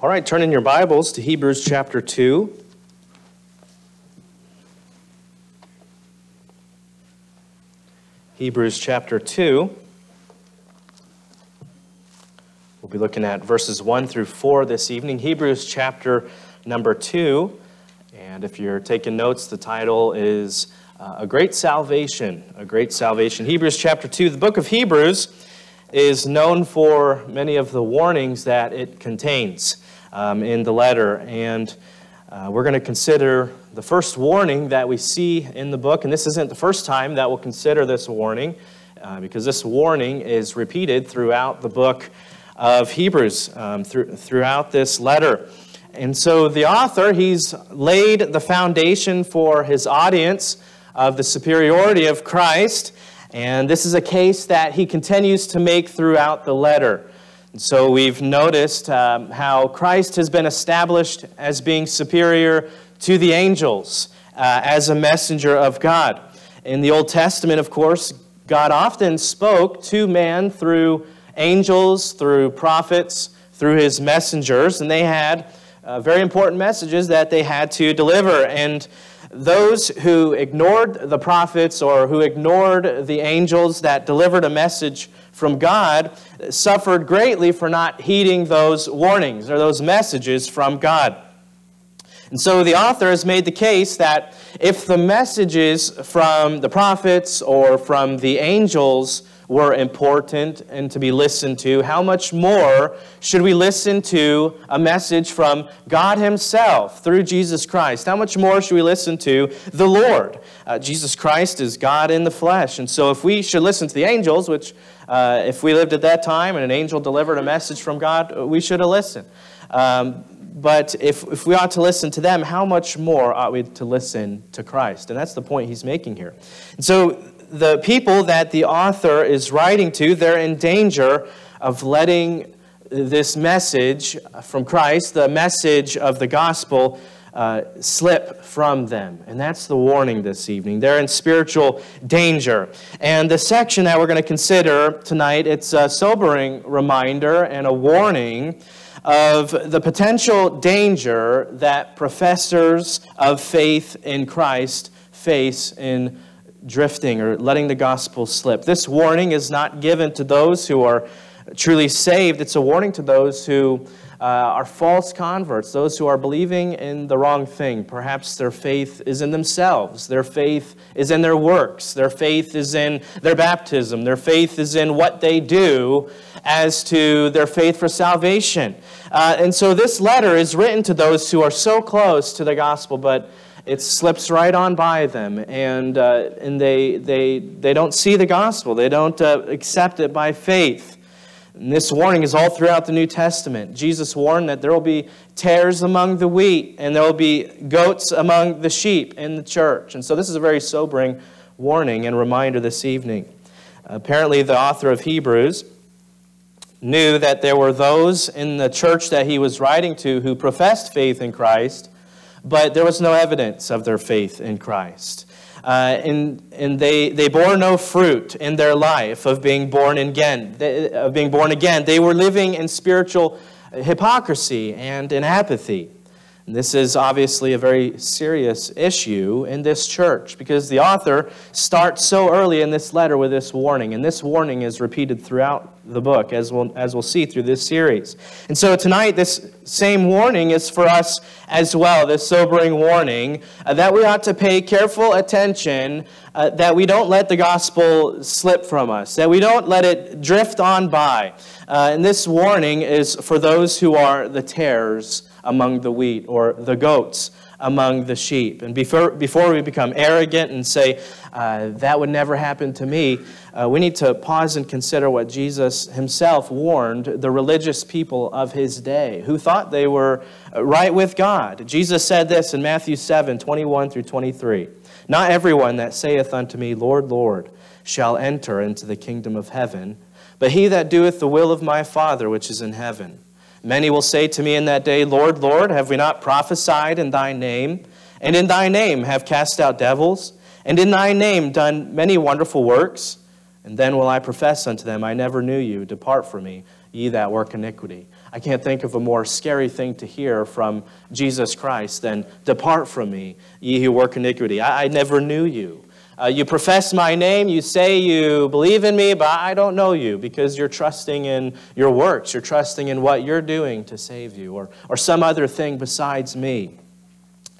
All right, turn in your Bibles to Hebrews chapter 2. Hebrews chapter 2. We'll be looking at verses 1 through 4 this evening. Hebrews chapter number 2. And if you're taking notes, the title is uh, A Great Salvation. A Great Salvation. Hebrews chapter 2. The book of Hebrews is known for many of the warnings that it contains um, in the letter. And uh, we're going to consider the first warning that we see in the book. And this isn't the first time that we'll consider this warning, uh, because this warning is repeated throughout the book of Hebrews, um, through, throughout this letter. And so the author, he's laid the foundation for his audience of the superiority of Christ. And this is a case that he continues to make throughout the letter. And so we've noticed um, how Christ has been established as being superior to the angels uh, as a messenger of God. In the Old Testament, of course, God often spoke to man through angels, through prophets, through his messengers, and they had uh, very important messages that they had to deliver. And those who ignored the prophets or who ignored the angels that delivered a message from God suffered greatly for not heeding those warnings or those messages from God. And so the author has made the case that if the messages from the prophets or from the angels were important and to be listened to, how much more should we listen to a message from God Himself through Jesus Christ? How much more should we listen to the Lord? Uh, Jesus Christ is God in the flesh. And so if we should listen to the angels, which uh, if we lived at that time and an angel delivered a message from God, we should have listened. Um, but if, if we ought to listen to them, how much more ought we to listen to Christ? And that's the point he's making here. And so the people that the author is writing to, they're in danger of letting this message from Christ, the message of the gospel, uh, slip from them. And that's the warning this evening. They're in spiritual danger. And the section that we're going to consider tonight, it's a sobering reminder and a warning of the potential danger that professors of faith in Christ face in drifting or letting the gospel slip. This warning is not given to those who are truly saved, it's a warning to those who uh, are false converts, those who are believing in the wrong thing. Perhaps their faith is in themselves, their faith is in their works, their faith is in their baptism, their faith is in what they do as to their faith for salvation. Uh, and so this letter is written to those who are so close to the gospel, but it slips right on by them, and, uh, and they, they, they don't see the gospel. They don't uh, accept it by faith. And this warning is all throughout the New Testament. Jesus warned that there will be tares among the wheat, and there will be goats among the sheep in the church. And so this is a very sobering warning and reminder this evening. Apparently, the author of Hebrews knew that there were those in the church that he was writing to who professed faith in Christ, but there was no evidence of their faith in Christ. Uh, and and they, they bore no fruit in their life of being born again. They, of being born again, they were living in spiritual hypocrisy and in apathy. And this is obviously a very serious issue in this church because the author starts so early in this letter with this warning, and this warning is repeated throughout the book, as we'll, as we'll see through this series. And so tonight, this same warning is for us as well, this sobering warning uh, that we ought to pay careful attention, uh, that we don't let the gospel slip from us, that we don't let it drift on by. Uh, and this warning is for those who are the tares among the wheat or the goats among the sheep. And before, before we become arrogant and say, uh, that would never happen to me, uh, we need to pause and consider what Jesus himself warned the religious people of his day who thought they were uh, right with God. Jesus said this in Matthew 7 21 through 23. Not everyone that saith unto me, Lord, Lord, shall enter into the kingdom of heaven, but he that doeth the will of my Father which is in heaven. Many will say to me in that day, Lord, Lord, have we not prophesied in thy name? And in thy name have cast out devils? And in thy name done many wonderful works? And then will I profess unto them, I never knew you. Depart from me, ye that work iniquity. I can't think of a more scary thing to hear from Jesus Christ than, Depart from me, ye who work iniquity. I, I never knew you. Uh, you profess my name, you say you believe in me, but I don't know you because you're trusting in your works. You're trusting in what you're doing to save you or, or some other thing besides me.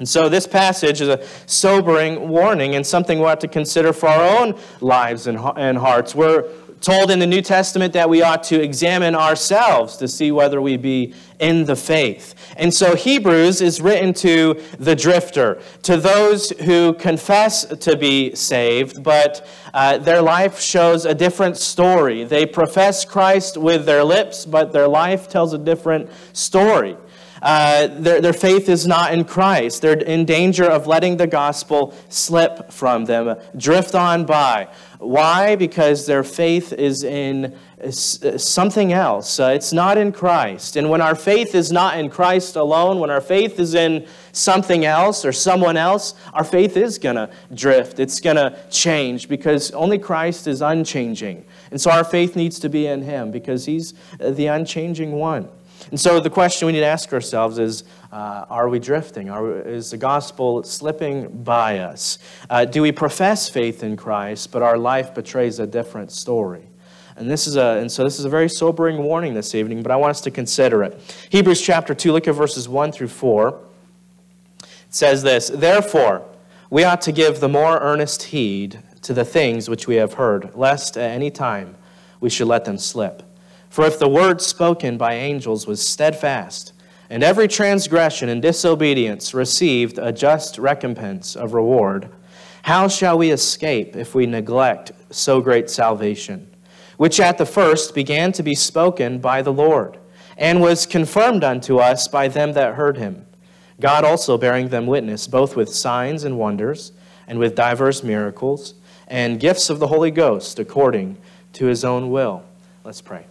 And so this passage is a sobering warning and something we ought to consider for our own lives and, and hearts. We're told in the New Testament that we ought to examine ourselves to see whether we be in the faith. And so Hebrews is written to the drifter, to those who confess to be saved, but uh, their life shows a different story. They profess Christ with their lips, but their life tells a different story. Uh, their, their faith is not in Christ. They're in danger of letting the gospel slip from them, drift on by. Why? Because their faith is in something else. Uh, it's not in Christ. And when our faith is not in Christ alone, when our faith is in something else or someone else, our faith is going to drift. It's going to change because only Christ is unchanging. And so our faith needs to be in Him because He's uh, the unchanging one. And so the question we need to ask ourselves is uh, Are we drifting? Are, is the gospel slipping by us? Uh, do we profess faith in Christ, but our life betrays a different story? And this is a and so this is a very sobering warning this evening, but I want us to consider it. Hebrews chapter 2, look at verses 1 through 4. It says this, Therefore, we ought to give the more earnest heed to the things which we have heard, lest at any time we should let them slip. For if the word spoken by angels was steadfast, and every transgression and disobedience received a just recompense of reward, how shall we escape if we neglect so great salvation, which at the first began to be spoken by the Lord, and was confirmed unto us by them that heard him? God also bearing them witness, both with signs and wonders, and with divers miracles, and gifts of the Holy Ghost according to his own will. Let's pray.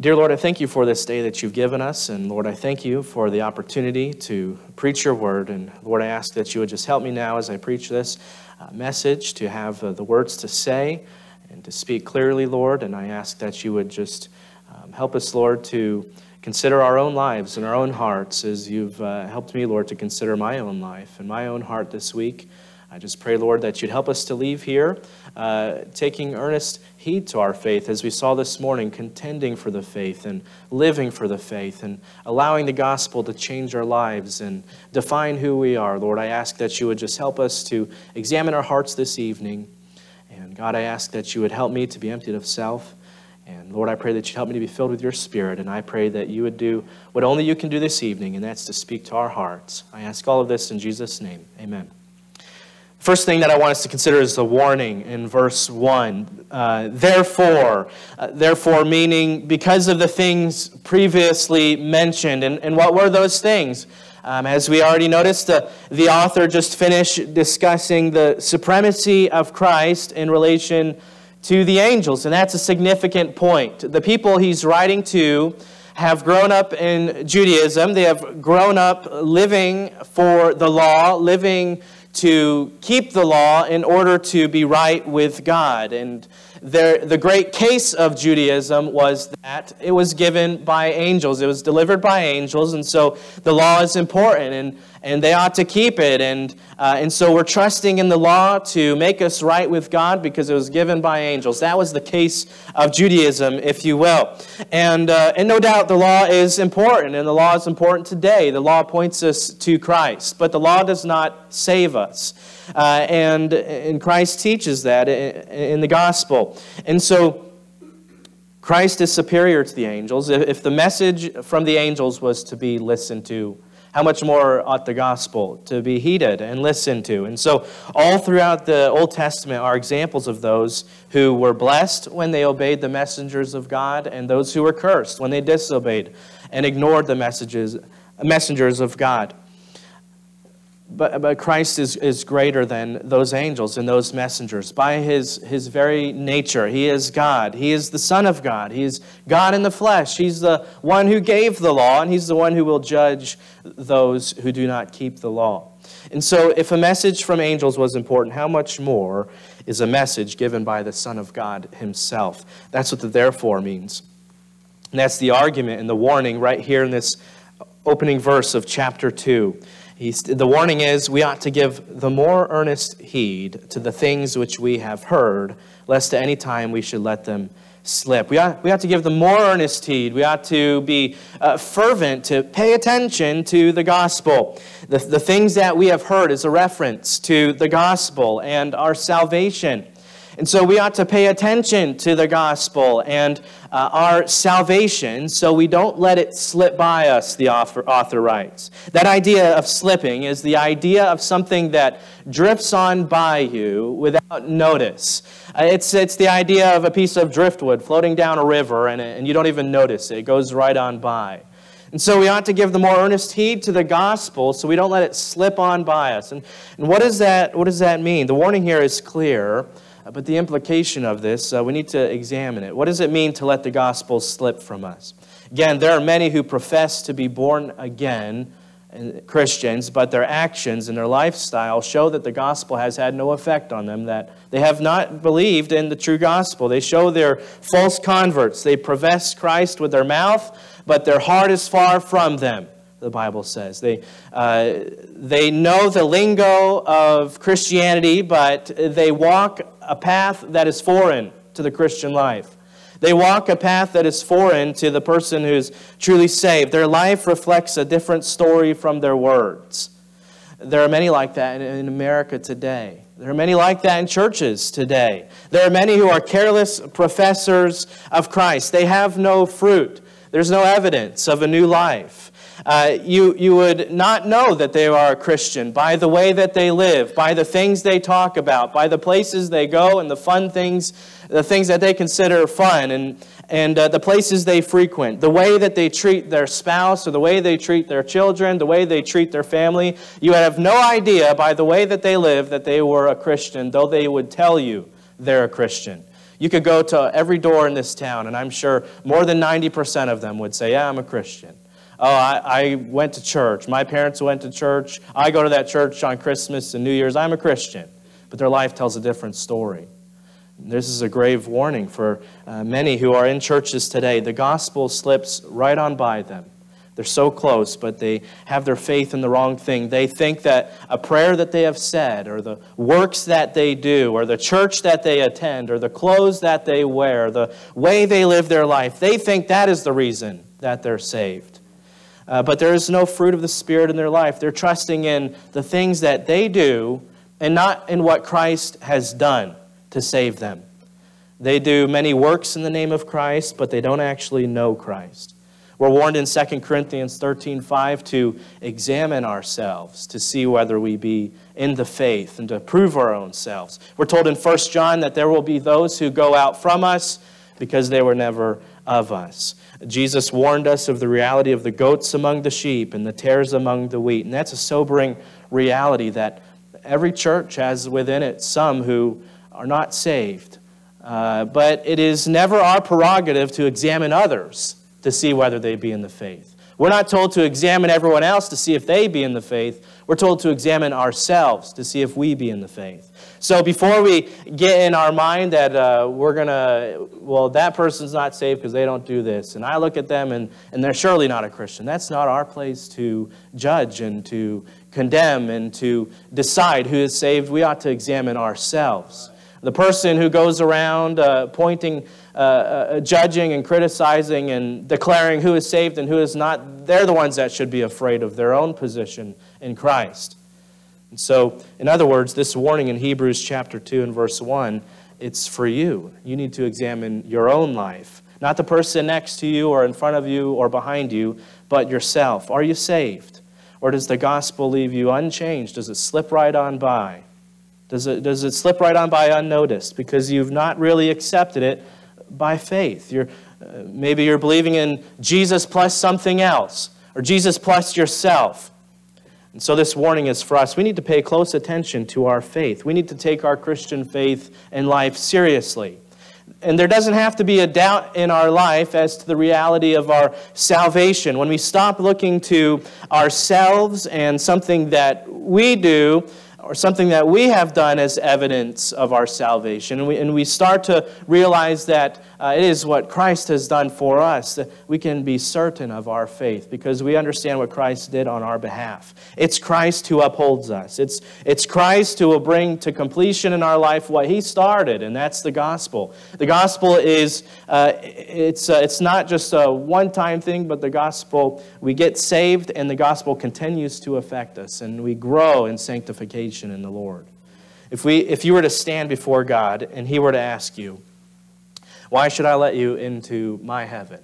Dear Lord, I thank you for this day that you've given us. And Lord, I thank you for the opportunity to preach your word. And Lord, I ask that you would just help me now as I preach this uh, message to have uh, the words to say and to speak clearly, Lord. And I ask that you would just um, help us, Lord, to consider our own lives and our own hearts as you've uh, helped me, Lord, to consider my own life and my own heart this week. I just pray, Lord, that you'd help us to leave here uh, taking earnest heed to our faith, as we saw this morning, contending for the faith and living for the faith and allowing the gospel to change our lives and define who we are. Lord, I ask that you would just help us to examine our hearts this evening. And God, I ask that you would help me to be emptied of self. And Lord, I pray that you'd help me to be filled with your spirit. And I pray that you would do what only you can do this evening, and that's to speak to our hearts. I ask all of this in Jesus' name. Amen. First thing that I want us to consider is the warning in verse 1. Uh, therefore, uh, therefore, meaning because of the things previously mentioned. And, and what were those things? Um, as we already noticed, the, the author just finished discussing the supremacy of Christ in relation to the angels. And that's a significant point. The people he's writing to have grown up in Judaism, they have grown up living for the law, living to keep the law in order to be right with God. And there, the great case of Judaism was that it was given by angels. It was delivered by angels, and so the law is important, and, and they ought to keep it. And, uh, and so we're trusting in the law to make us right with God because it was given by angels. That was the case of Judaism, if you will. And, uh, and no doubt the law is important, and the law is important today. The law points us to Christ, but the law does not save us. Uh, and, and Christ teaches that in, the gospel. And so Christ is superior to the angels. If, if the message from the angels was to be listened to, how much more ought the gospel to be heeded and listened to? And so, all throughout the Old Testament are examples of those who were blessed when they obeyed the messengers of God, and those who were cursed when they disobeyed and ignored the messages, messengers of God. But, but Christ is, is greater than those angels and those messengers. By his, his very nature, he is God. He is the Son of God. He is God in the flesh. He's the one who gave the law, and he's the one who will judge those who do not keep the law. And so, if a message from angels was important, how much more is a message given by the Son of God himself? That's what the therefore means. And that's the argument and the warning right here in this opening verse of chapter 2. The warning is we ought to give the more earnest heed to the things which we have heard, lest at any time we should let them slip. We ought, we ought to give the more earnest heed. We ought to be uh, fervent, to pay attention to the gospel. The, the things that we have heard is a reference to the gospel and our salvation. And so we ought to pay attention to the gospel and uh, our salvation so we don't let it slip by us, the author, author writes. That idea of slipping is the idea of something that drifts on by you without notice. Uh, it's, it's the idea of a piece of driftwood floating down a river and, and you don't even notice it, it goes right on by. And so we ought to give the more earnest heed to the gospel so we don't let it slip on by us. And, and what, does that, what does that mean? The warning here is clear. Uh, but the implication of this, uh, we need to examine it. What does it mean to let the gospel slip from us? Again, there are many who profess to be born again uh, Christians, but their actions and their lifestyle show that the gospel has had no effect on them, that they have not believed in the true gospel. They show they're false converts. They profess Christ with their mouth, but their heart is far from them the Bible says. They, uh, they know the lingo of Christianity, but they walk a path that is foreign to the Christian life. They walk a path that is foreign to the person who's truly saved. Their life reflects a different story from their words. There are many like that in America today. There are many like that in churches today. There are many who are careless professors of Christ. They have no fruit, there's no evidence of a new life. Uh, you, you would not know that they are a Christian by the way that they live, by the things they talk about, by the places they go and the fun things, the things that they consider fun, and, and uh, the places they frequent, the way that they treat their spouse, or the way they treat their children, the way they treat their family. You have no idea by the way that they live that they were a Christian, though they would tell you they're a Christian. You could go to every door in this town, and I'm sure more than 90% of them would say, Yeah, I'm a Christian. Oh, I, I, went to church. My parents went to church. I go to that church on Christmas and New Year's. I'm a Christian. But their life tells a different story. This is a grave warning for uh, many who are in churches today. The gospel slips right on by them. They're so close, but they have their faith in the wrong thing. They think that a prayer that they have said, or the works that they do, or the church that they attend, or the clothes that they wear, the way they live their life, they think that is the reason that they're saved. Uh, but there is no fruit of the Spirit in their life. They're trusting in the things that they do and not in what Christ has done to save them. They do many works in the name of Christ, but they don't actually know Christ. We're warned in 2 Corinthians 13 5 to examine ourselves to see whether we be in the faith and to prove our own selves. We're told in 1 John that there will be those who go out from us because they were never of us. Jesus warned us of the reality of the goats among the sheep and the tares among the wheat. And that's a sobering reality that every church has within it some who are not saved. Uh, but it is never our prerogative to examine others to see whether they be in the faith. We're not told to examine everyone else to see if they be in the faith. We're told to examine ourselves to see if we be in the faith. So before we get in our mind that uh, we're going to, well, that person's not saved because they don't do this, and I look at them and, and they're surely not a Christian, that's not our place to judge and to condemn and to decide who is saved. We ought to examine ourselves. The person who goes around uh, pointing, uh, uh, judging, and criticizing and declaring who is saved and who is not, they're the ones that should be afraid of their own position in Christ. And so, in other words, this warning in Hebrews chapter 2 and verse 1, it's for you. You need to examine your own life. Not the person next to you or in front of you or behind you, but yourself. Are you saved? Or does the gospel leave you unchanged? Does it slip right on by? Does it, does it slip right on by unnoticed because you've not really accepted it by faith? You're, uh, maybe you're believing in Jesus plus something else, or Jesus plus yourself. And so, this warning is for us. We need to pay close attention to our faith. We need to take our Christian faith and life seriously. And there doesn't have to be a doubt in our life as to the reality of our salvation. When we stop looking to ourselves and something that we do or something that we have done as evidence of our salvation. And we, and we start to realize that uh, it is what Christ has done for us, that we can be certain of our faith because we understand what Christ did on our behalf. It's Christ who upholds us, it's, it's Christ who will bring to completion in our life what he started, and that's the gospel. The gospel is, uh, it's, uh, it's not just a one time thing, but the gospel, we get saved, and the gospel continues to affect us, and we grow in sanctification in the Lord. If, we, if you were to stand before God and he were to ask you, why should I let you into my heaven?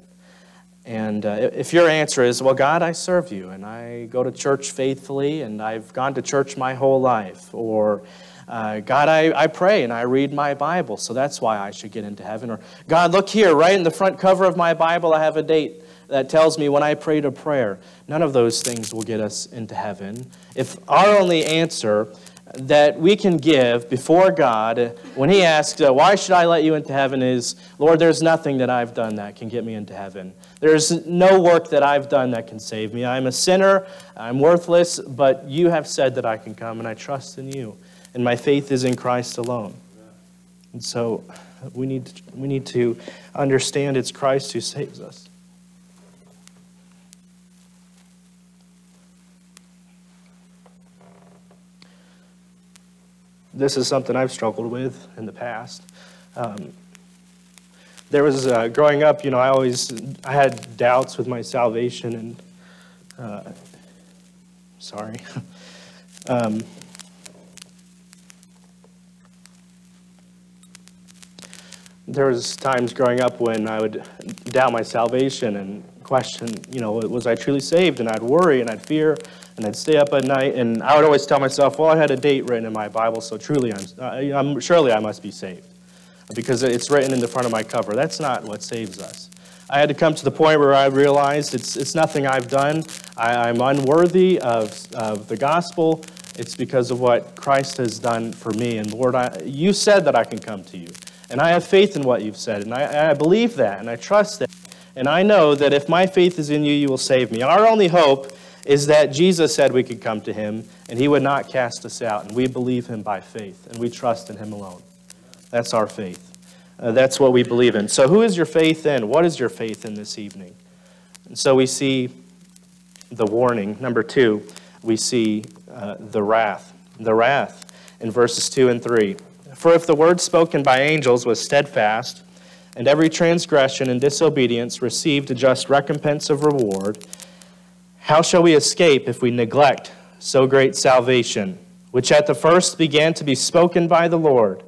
And uh, if your answer is, Well, God, I serve you, and I go to church faithfully, and I've gone to church my whole life, or uh, God, I, I pray and I read my Bible, so that's why I should get into heaven. Or, God, look here, right in the front cover of my Bible, I have a date that tells me when I prayed a prayer. None of those things will get us into heaven. If our only answer that we can give before God when He asks, uh, Why should I let you into heaven? is, Lord, there's nothing that I've done that can get me into heaven. There's no work that I've done that can save me. I'm a sinner, I'm worthless, but you have said that I can come, and I trust in you. And my faith is in Christ alone. And so we need to, we need to understand it's Christ who saves us. This is something I've struggled with in the past. Um, there was uh, growing up, you know, I always I had doubts with my salvation, and uh, sorry. um, there was times growing up when I would doubt my salvation and question, you know, was I truly saved? And I'd worry and I'd fear and I'd stay up at night, and I would always tell myself, well, I had a date written in my Bible, so truly, I'm, I'm surely I must be saved, because it's written in the front of my cover. That's not what saves us. I had to come to the point where I realized it's, it's nothing I've done. I, am unworthy of, of the gospel. It's because of what Christ has done for me. And Lord, I, you said that I can come to you. And I have faith in what you've said. And I, I believe that. And I trust that. And I know that if my faith is in you, you will save me. Our only hope is that Jesus said we could come to him and he would not cast us out. And we believe him by faith and we trust in him alone. That's our faith. Uh, that's what we believe in. So, who is your faith in? What is your faith in this evening? And so we see the warning. Number two, we see uh, the wrath. The wrath in verses 2 and 3. For if the word spoken by angels was steadfast, and every transgression and disobedience received a just recompense of reward, how shall we escape if we neglect so great salvation, which at the first began to be spoken by the Lord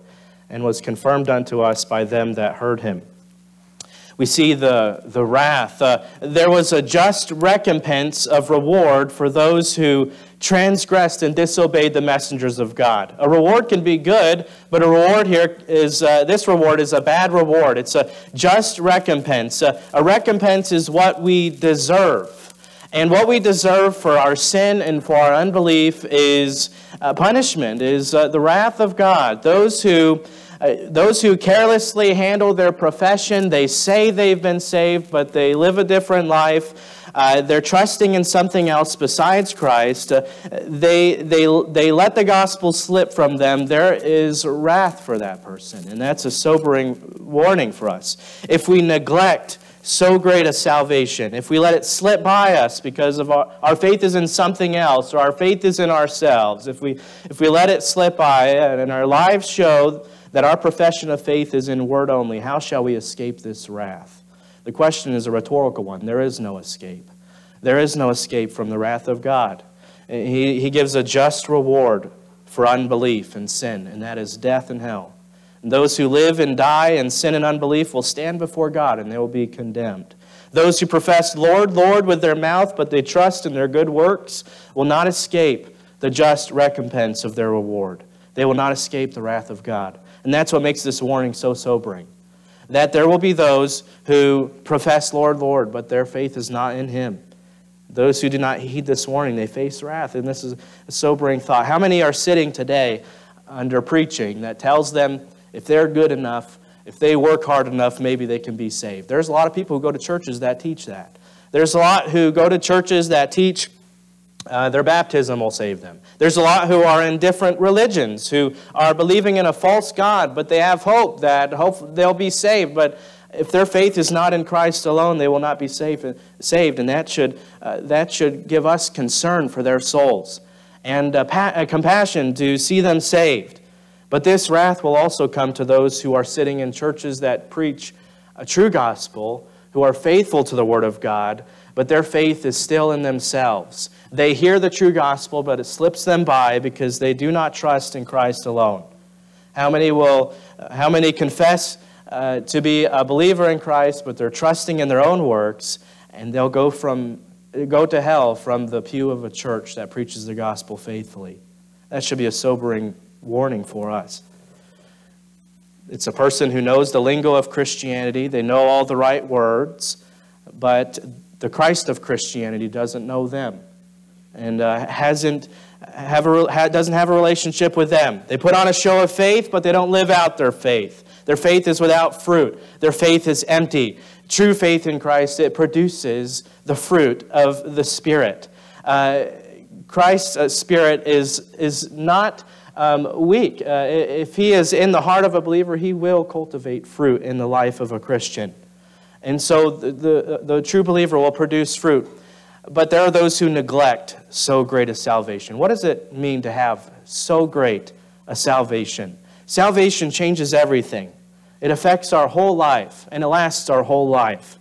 and was confirmed unto us by them that heard him? We see the, the wrath. Uh, there was a just recompense of reward for those who transgressed and disobeyed the messengers of God. A reward can be good, but a reward here is uh, this reward is a bad reward. It's a just recompense. Uh, a recompense is what we deserve. And what we deserve for our sin and for our unbelief is uh, punishment, is uh, the wrath of God. Those who, uh, those who carelessly handle their profession, they say they've been saved, but they live a different life. Uh, they're trusting in something else besides Christ. Uh, they, they, they let the gospel slip from them. There is wrath for that person. And that's a sobering warning for us. If we neglect so great a salvation, if we let it slip by us because of our, our faith is in something else or our faith is in ourselves, if we, if we let it slip by and our lives show that our profession of faith is in word only, how shall we escape this wrath? The question is a rhetorical one. There is no escape. There is no escape from the wrath of God. He, he gives a just reward for unbelief and sin, and that is death and hell. And those who live and die in sin and unbelief will stand before God and they will be condemned. Those who profess Lord, Lord with their mouth, but they trust in their good works, will not escape the just recompense of their reward. They will not escape the wrath of God. And that's what makes this warning so sobering. That there will be those who profess Lord, Lord, but their faith is not in Him. Those who do not heed this warning, they face wrath. And this is a sobering thought. How many are sitting today under preaching that tells them if they're good enough, if they work hard enough, maybe they can be saved. There's a lot of people who go to churches that teach that. There's a lot who go to churches that teach uh, their baptism will save them. There's a lot who are in different religions, who are believing in a false God, but they have hope that hope they'll be saved. But if their faith is not in Christ alone, they will not be saved. saved and that should, uh, that should give us concern for their souls and uh, pa- uh, compassion to see them saved. But this wrath will also come to those who are sitting in churches that preach a true gospel, who are faithful to the Word of God, but their faith is still in themselves. They hear the true gospel, but it slips them by because they do not trust in Christ alone. How many will, how many confess uh, to be a believer in Christ, but they're trusting in their own works, and they'll go from go to hell from the pew of a church that preaches the gospel faithfully. That should be a sobering warning for us. It's a person who knows the lingo of Christianity, they know all the right words, but the Christ of Christianity doesn't know them and uh, hasn't have a, doesn't have a relationship with them. They put on a show of faith, but they don't live out their faith. Their faith is without fruit. Their faith is empty. True faith in Christ, it produces the fruit of the Spirit. Uh, Christ's uh, Spirit is, is not um, weak. Uh, if He is in the heart of a believer, He will cultivate fruit in the life of a Christian. And so the, the, the true believer will produce fruit. But there are those who neglect so great a salvation. What does it mean to have so great a salvation? Salvation changes everything. It affects our whole life, and it lasts our whole life.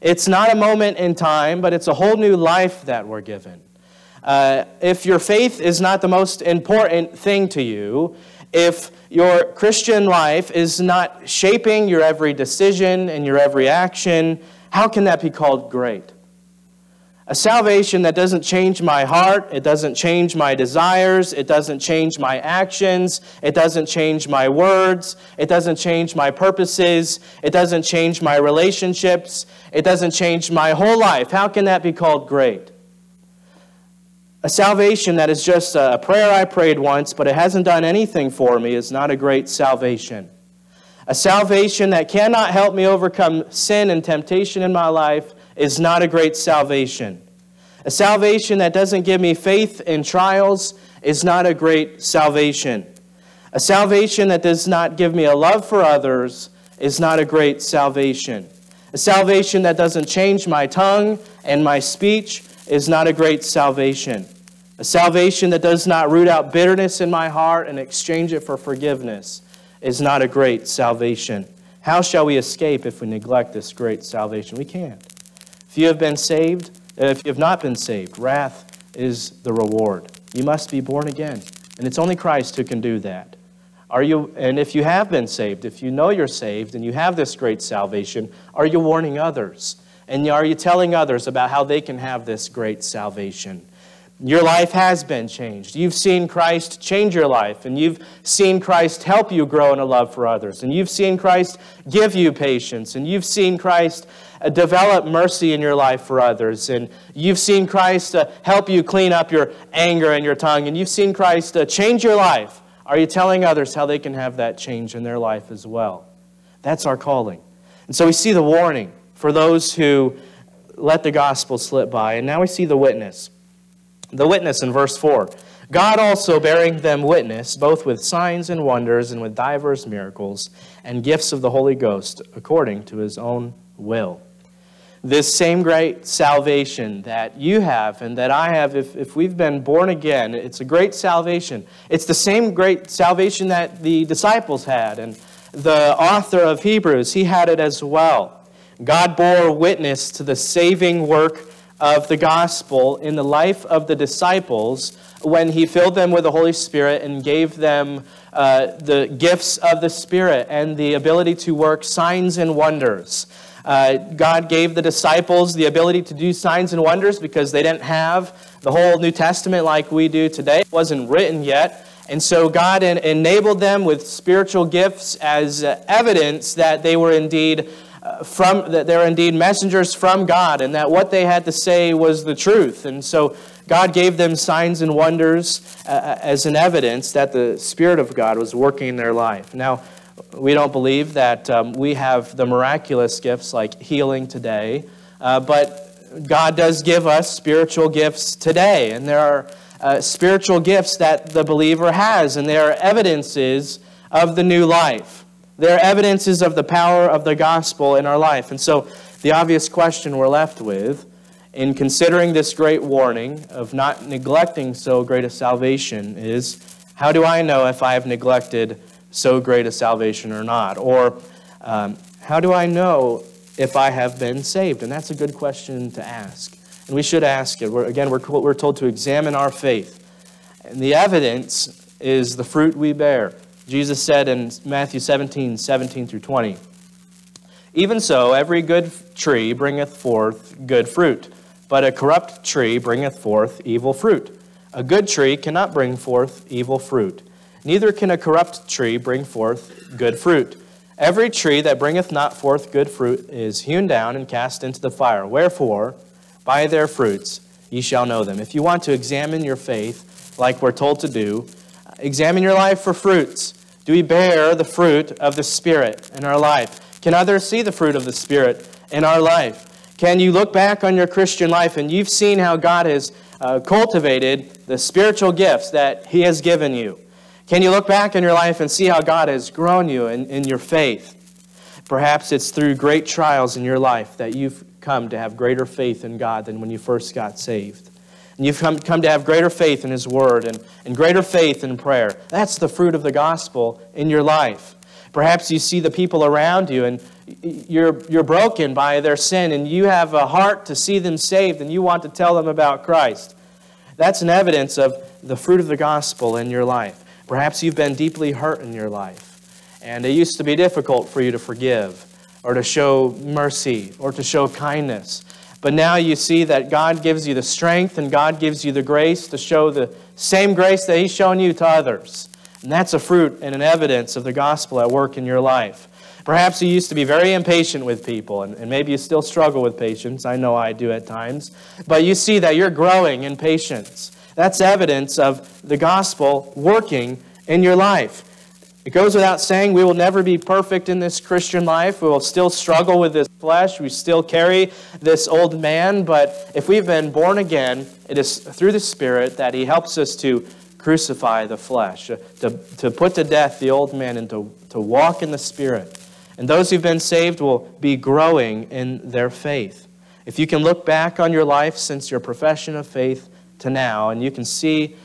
It's not a moment in time, but it's a whole new life that we're given. Uh, if your faith is not the most important thing to you, if your Christian life is not shaping your every decision and your every action, how can that be called great? A salvation that doesn't change my heart, it doesn't change my desires, it doesn't change my actions, it doesn't change my words, it doesn't change my purposes, it doesn't change my relationships, it doesn't change my whole life. How can that be called great? A salvation that is just a prayer I prayed once, but it hasn't done anything for me, is not a great salvation. A salvation that cannot help me overcome sin and temptation in my life is not a great salvation. A salvation that doesn't give me faith in trials is not a great salvation. A salvation that does not give me a love for others is not a great salvation. A salvation that doesn't change my tongue and my speech is not a great salvation. A salvation that does not root out bitterness in my heart and exchange it for forgiveness is not a great salvation. How shall we escape if we neglect this great salvation? We can't. If you have been saved, uh, if you have not been saved, wrath is the reward. You must be born again. And it's only Christ who can do that. Are you, and if you have been saved, if you know you're saved and you have this great salvation, are you warning others? And are you telling others about how they can have this great salvation? Your life has been changed. You've seen Christ change your life, and you've seen Christ help you grow in a love for others, and you've seen Christ give you patience, and you've seen Christ uh, develop mercy in your life for others, and you've seen Christ uh, help you clean up your anger and your tongue, and you've seen Christ uh, change your life. Are you telling others how they can have that change in their life as well? That's our calling. And so we see the warning for those who let the gospel slip by, and now we see the witness. The witness in verse 4 God also bearing them witness, both with signs and wonders, and with divers miracles, and gifts of the Holy Ghost, according to his own will. This same great salvation that you have and that I have, if, if we've been born again, it's a great salvation. It's the same great salvation that the disciples had, and the author of Hebrews, he had it as well. God bore witness to the saving work of the gospel in the life of the disciples when he filled them with the Holy Spirit and gave them uh, the gifts of the Spirit and the ability to work signs and wonders. Uh, God gave the disciples the ability to do signs and wonders because they didn't have the whole New Testament like we do today. It wasn't written yet. And so God en- enabled them with spiritual gifts as uh, evidence that they were indeed from that they're indeed messengers from God and that what they had to say was the truth. And so God gave them signs and wonders uh, uh, as an evidence that the Spirit of God was working in their life. Now, we don't believe that um, we have the miraculous gifts like healing today, uh, but God does give us spiritual gifts today, and there are uh, spiritual gifts that the believer has, and they are evidences of the new life. They're evidences of the power of the gospel in our life. And so, the obvious question we're left with in considering this great warning of not neglecting so great a salvation is how do I know if I have neglected so great a salvation or not? Or um, how do I know if I have been saved? And that's a good question to ask. And we should ask it. We're, again, we're, we're told to examine our faith. And the evidence is the fruit we bear. Jesus said in Matthew 17, 17 through 20, Even so, every good tree bringeth forth good fruit, but a corrupt tree bringeth forth evil fruit. A good tree cannot bring forth evil fruit, neither can a corrupt tree bring forth good fruit. Every tree that bringeth not forth good fruit is hewn down and cast into the fire. Wherefore, by their fruits ye shall know them. If you want to examine your faith, like we're told to do, examine your life for fruits. Do we bear the fruit of the Spirit in our life? Can others see the fruit of the Spirit in our life? Can you look back on your Christian life and you've seen how God has uh, cultivated the spiritual gifts that He has given you? Can you look back in your life and see how God has grown you in, in your faith? Perhaps it's through great trials in your life that you've come to have greater faith in God than when you first got saved. And you've come, come to have greater faith in His Word and, and greater faith in prayer. That's the fruit of the gospel in your life. Perhaps you see the people around you and you're, you're broken by their sin and you have a heart to see them saved and you want to tell them about Christ. That's an evidence of the fruit of the gospel in your life. Perhaps you've been deeply hurt in your life, and it used to be difficult for you to forgive, or to show mercy, or to show kindness. But now you see that God gives you the strength and God gives you the grace to show the same grace that He's shown you to others. And that's a fruit and an evidence of the gospel at work in your life. Perhaps you used to be very impatient with people, and, and, maybe you still struggle with patience. I know I do at times. But you see that you're growing in patience. That's evidence of the gospel working in your life. It goes without saying we will never be perfect in this Christian life. We will still struggle with this flesh. We still carry this old man. But if we've been born again, it is through the Spirit that He helps us to crucify the flesh, to, to put to death the old man, and to, to walk in the Spirit. And those who've been saved will be growing in their faith. If you can look back on your life since your profession of faith, to now, and you can see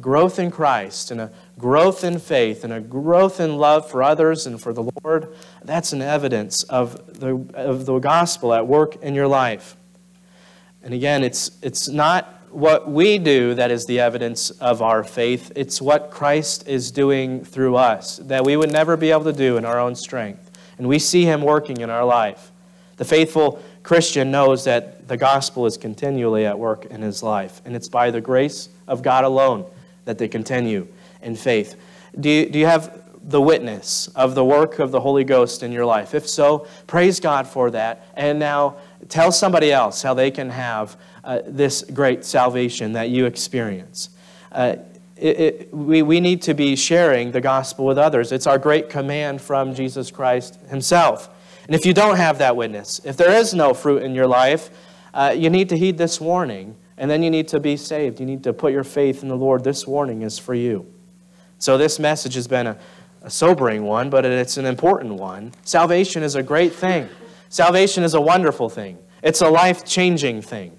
growth in Christ and a growth in faith and a growth in love for others and for the Lord, that's an evidence of the, of the gospel at work in your life. And again, it's, it's not what we do that is the evidence of our faith, it's what Christ is doing through us that we would never be able to do in our own strength. And we see Him working in our life. The faithful Christian knows that the gospel is continually at work in his life, and it's by the grace of God alone that they continue in faith. Do you, do you have the witness of the work of the Holy Ghost in your life? If so, praise God for that. And now tell somebody else how they can have uh, this great salvation that you experience. Uh, it, it, we, we need to be sharing the gospel with others. It's our great command from Jesus Christ Himself. And if you don't have that witness, if there is no fruit in your life, uh, you need to heed this warning. And then you need to be saved. You need to put your faith in the Lord. This warning is for you. So, this message has been a, a sobering one, but it's an important one. Salvation is a great thing, salvation is a wonderful thing, it's a life changing thing.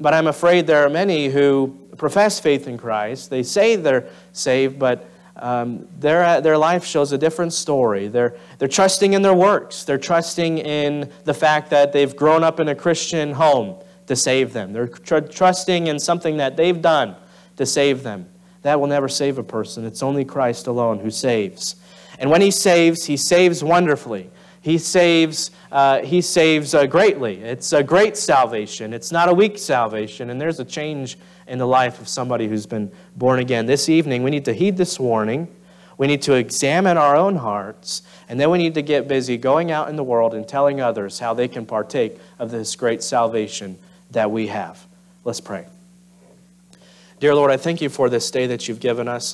But I'm afraid there are many who profess faith in Christ. They say they're saved, but um, their, their life shows a different story. They're, they're trusting in their works. They're trusting in the fact that they've grown up in a Christian home to save them. They're tr- trusting in something that they've done to save them. That will never save a person. It's only Christ alone who saves. And when He saves, He saves wonderfully. He saves, uh, he saves uh, greatly. It's a great salvation. It's not a weak salvation. And there's a change in the life of somebody who's been born again. This evening, we need to heed this warning. We need to examine our own hearts. And then we need to get busy going out in the world and telling others how they can partake of this great salvation that we have. Let's pray. Dear Lord, I thank you for this day that you've given us.